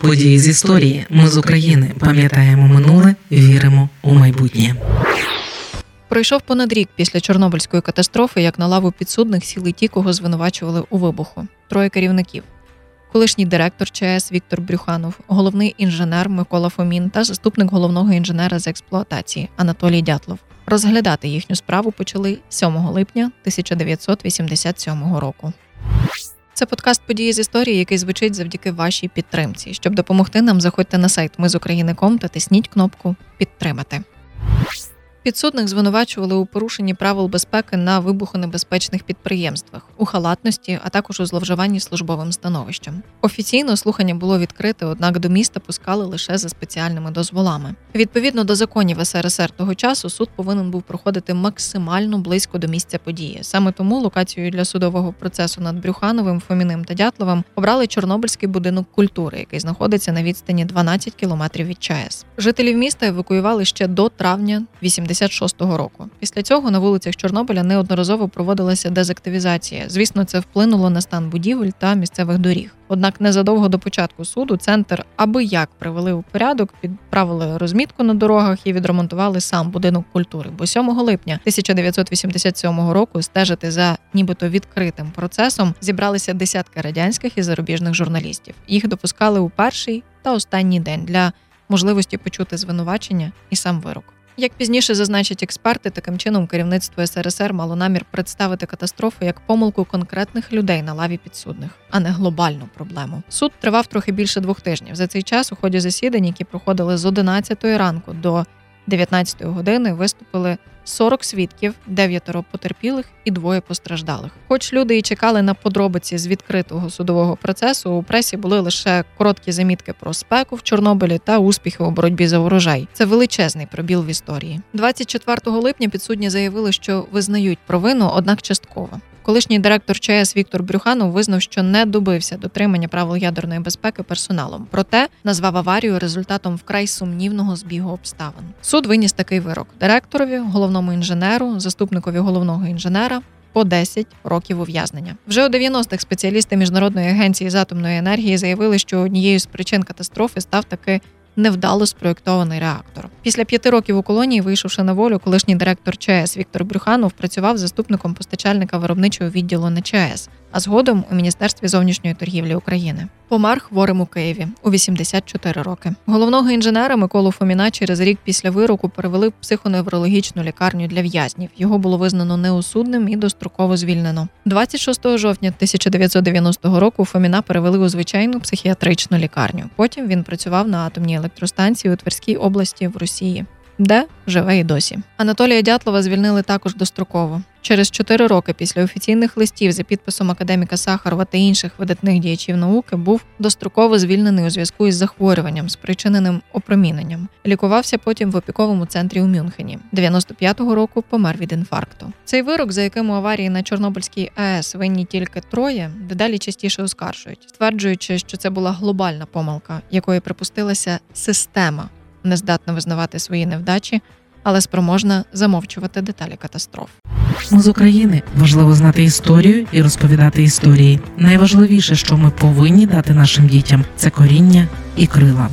Події з історії. Ми з України пам'ятаємо минуле, віримо у майбутнє. Пройшов понад рік після Чорнобильської катастрофи, як на лаву підсудних сіли ті, кого звинувачували у вибуху. Троє керівників. Колишній директор ЧАЕС Віктор Брюханов, головний інженер Микола Фомін та заступник головного інженера з експлуатації Анатолій Дятлов. Розглядати їхню справу почали 7 липня 1987 року. Це подкаст події з історії, який звучить завдяки вашій підтримці. Щоб допомогти нам, заходьте на сайт Ми з України.ком та тисніть кнопку Підтримати. Підсудних звинувачували у порушенні правил безпеки на вибухонебезпечних підприємствах, у халатності, а також у зловживанні службовим становищем. Офіційно слухання було відкрите, однак до міста пускали лише за спеціальними дозволами. Відповідно до законів СРСР того часу, суд повинен був проходити максимально близько до місця події. Саме тому локацією для судового процесу над Брюхановим, Фоміним та Дятловим обрали Чорнобильський будинок культури, який знаходиться на відстані 12 кілометрів від ЧАЕС. Жителів міста евакуювали ще до травня 80 76-го року. Після цього на вулицях Чорнобиля неодноразово проводилася дезактивізація. Звісно, це вплинуло на стан будівель та місцевих доріг. Однак незадовго до початку суду центр аби як привели у порядок, підправили розмітку на дорогах і відремонтували сам будинок культури. Бо 7 липня 1987 року стежити за нібито відкритим процесом зібралися десятки радянських і зарубіжних журналістів. Їх допускали у перший та останній день для можливості почути звинувачення і сам вирок. Як пізніше зазначать експерти, таким чином керівництво СРСР мало намір представити катастрофу як помилку конкретних людей на лаві підсудних, а не глобальну проблему. Суд тривав трохи більше двох тижнів. За цей час у ході засідань, які проходили з 11 ранку до 19 години, виступили 40 свідків, дев'ятеро потерпілих і двоє постраждалих. Хоч люди і чекали на подробиці з відкритого судового процесу, у пресі були лише короткі замітки про спеку в Чорнобилі та успіхи у боротьбі за урожай. Це величезний пробіл в історії. 24 липня підсудні заявили, що визнають провину, однак частково. Колишній директор ЧАЕС Віктор Брюханов визнав, що не добився дотримання правил ядерної безпеки персоналом. Проте назвав аварію результатом вкрай сумнівного збігу обставин. Суд виніс такий вирок директорові, головному інженеру, заступникові головного інженера. По 10 років ув'язнення вже у 90-х спеціалісти міжнародної агенції з атомної енергії заявили, що однією з причин катастрофи став таки невдало спроєктований реактор. Після п'яти років у колонії, вийшовши на волю, колишній директор ЧАЕС Віктор Брюханов працював заступником постачальника виробничого відділу на ЧАЕС, а згодом у міністерстві зовнішньої торгівлі України. Помер хворим у Києві у 84 роки. Головного інженера Миколу Фоміна через рік після вироку перевели в психоневрологічну лікарню для в'язнів. Його було визнано неосудним і достроково звільнено. 26 жовтня 1990 року Фоміна перевели у звичайну психіатричну лікарню. Потім він працював на атомній електростанції у Тверській області в Росії де живе і досі. Анатолія Дятлова звільнили також достроково. Через чотири роки після офіційних листів за підписом академіка Сахарова та інших видатних діячів науки був достроково звільнений у зв'язку із захворюванням, спричиненим опроміненням. Лікувався потім в опіковому центрі у Мюнхені. 95-го року помер від інфаркту. Цей вирок, за яким у аварії на Чорнобильській АЕС винні тільки троє, дедалі частіше оскаржують, стверджуючи, що це була глобальна помилка, якої припустилася система не здатна визнавати свої невдачі, але спроможна замовчувати деталі катастроф. Ми з України важливо знати історію і розповідати історії. Найважливіше, що ми повинні дати нашим дітям, це коріння і крила.